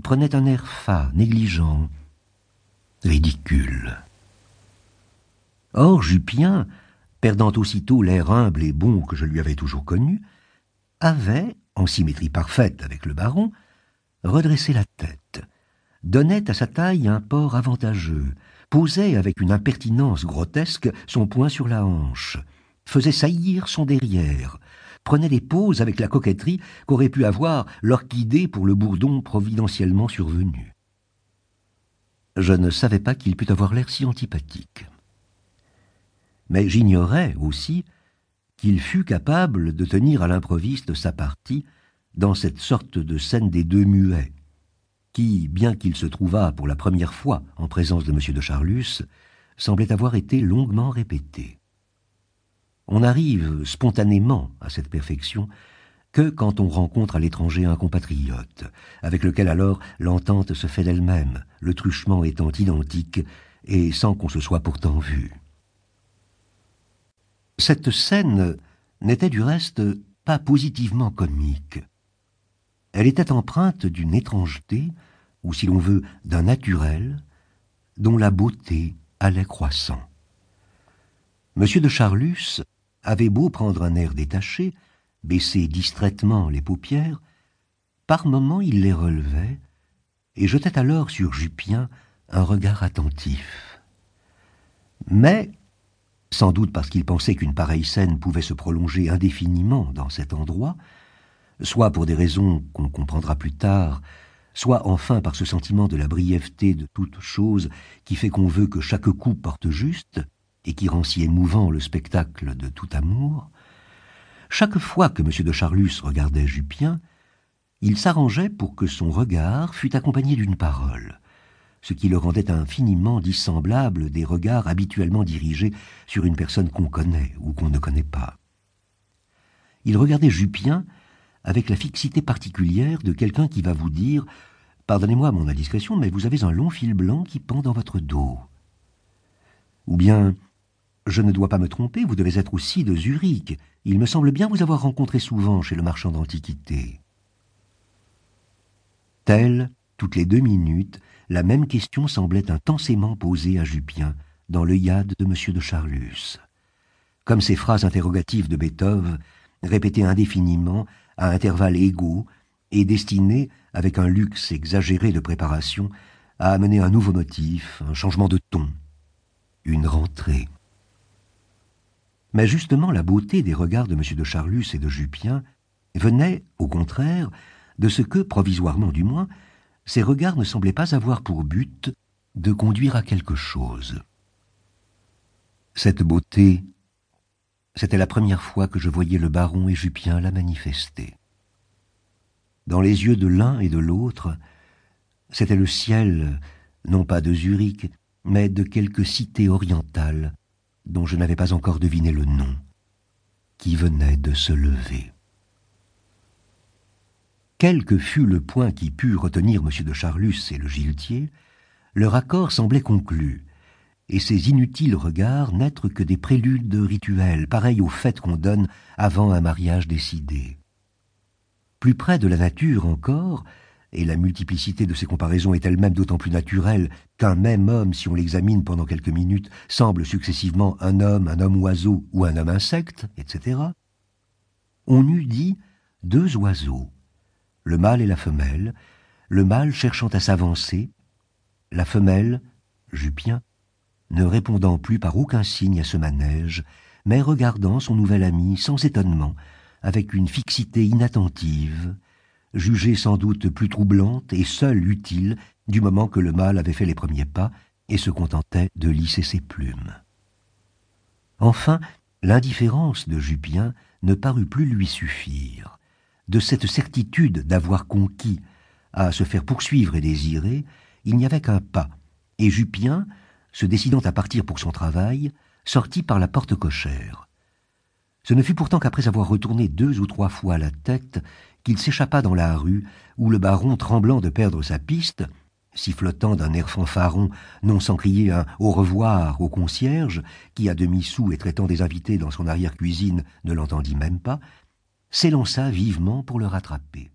prenait un air fat, négligent, ridicule. Or, Jupien, perdant aussitôt l'air humble et bon que je lui avais toujours connu, avait, en symétrie parfaite avec le baron, redressé la tête, donnait à sa taille un port avantageux, posait avec une impertinence grotesque son poing sur la hanche, faisait saillir son derrière, prenait des poses avec la coquetterie qu'aurait pu avoir l'orchidée pour le bourdon providentiellement survenu. Je ne savais pas qu'il pût avoir l'air si antipathique. Mais j'ignorais aussi qu'il fût capable de tenir à l'improviste sa partie dans cette sorte de scène des deux muets, qui, bien qu'il se trouvât pour la première fois en présence de M. de Charlus, semblait avoir été longuement répétée. On arrive spontanément à cette perfection que quand on rencontre à l'étranger un compatriote, avec lequel alors l'entente se fait d'elle-même, le truchement étant identique et sans qu'on se soit pourtant vu. Cette scène n'était du reste pas positivement comique. Elle était empreinte d'une étrangeté, ou si l'on veut, d'un naturel, dont la beauté allait croissant. Monsieur de Charlus avait beau prendre un air détaché, baisser distraitement les paupières, par moments il les relevait et jetait alors sur Jupien un regard attentif. Mais, sans doute parce qu'il pensait qu'une pareille scène pouvait se prolonger indéfiniment dans cet endroit, soit pour des raisons qu'on comprendra plus tard, soit enfin par ce sentiment de la brièveté de toute chose qui fait qu'on veut que chaque coup porte juste, et qui rend si émouvant le spectacle de tout amour, chaque fois que M. de Charlus regardait Jupien, il s'arrangeait pour que son regard fût accompagné d'une parole, ce qui le rendait infiniment dissemblable des regards habituellement dirigés sur une personne qu'on connaît ou qu'on ne connaît pas. Il regardait Jupien avec la fixité particulière de quelqu'un qui va vous dire Pardonnez-moi mon indiscrétion, mais vous avez un long fil blanc qui pend dans votre dos. Ou bien je ne dois pas me tromper, vous devez être aussi de Zurich. Il me semble bien vous avoir rencontré souvent chez le marchand d'antiquités. Telle, toutes les deux minutes, la même question semblait intensément posée à Jupien dans l'œillade de M. de Charlus. Comme ces phrases interrogatives de Beethoven, répétées indéfiniment, à intervalles égaux, et destinées, avec un luxe exagéré de préparation, à amener un nouveau motif, un changement de ton, une rentrée. Mais justement la beauté des regards de M. de Charlus et de Jupien venait, au contraire, de ce que, provisoirement du moins, ces regards ne semblaient pas avoir pour but de conduire à quelque chose. Cette beauté, c'était la première fois que je voyais le baron et Jupien la manifester. Dans les yeux de l'un et de l'autre, c'était le ciel, non pas de Zurich, mais de quelque cité orientale, dont je n'avais pas encore deviné le nom, qui venait de se lever. Quel que fût le point qui put retenir M. de Charlus et le giletier, leur accord semblait conclu, et ces inutiles regards n'être que des préludes rituels, pareils aux fêtes qu'on donne avant un mariage décidé. Plus près de la nature encore, et la multiplicité de ces comparaisons est elle-même d'autant plus naturelle qu'un même homme, si on l'examine pendant quelques minutes, semble successivement un homme, un homme oiseau ou un homme insecte, etc. On eût dit deux oiseaux, le mâle et la femelle, le mâle cherchant à s'avancer, la femelle, Jupien, ne répondant plus par aucun signe à ce manège, mais regardant son nouvel ami sans étonnement, avec une fixité inattentive, jugée sans doute plus troublante et seule utile du moment que le mâle avait fait les premiers pas et se contentait de lisser ses plumes. Enfin, l'indifférence de Jupien ne parut plus lui suffire. De cette certitude d'avoir conquis à se faire poursuivre et désirer, il n'y avait qu'un pas, et Jupien, se décidant à partir pour son travail, sortit par la porte cochère. Ce ne fut pourtant qu'après avoir retourné deux ou trois fois la tête qu'il s'échappa dans la rue, où le baron, tremblant de perdre sa piste, sifflotant d'un air fanfaron, non sans crier un au revoir au concierge, qui à demi-sous et traitant des invités dans son arrière-cuisine ne l'entendit même pas, s'élança vivement pour le rattraper.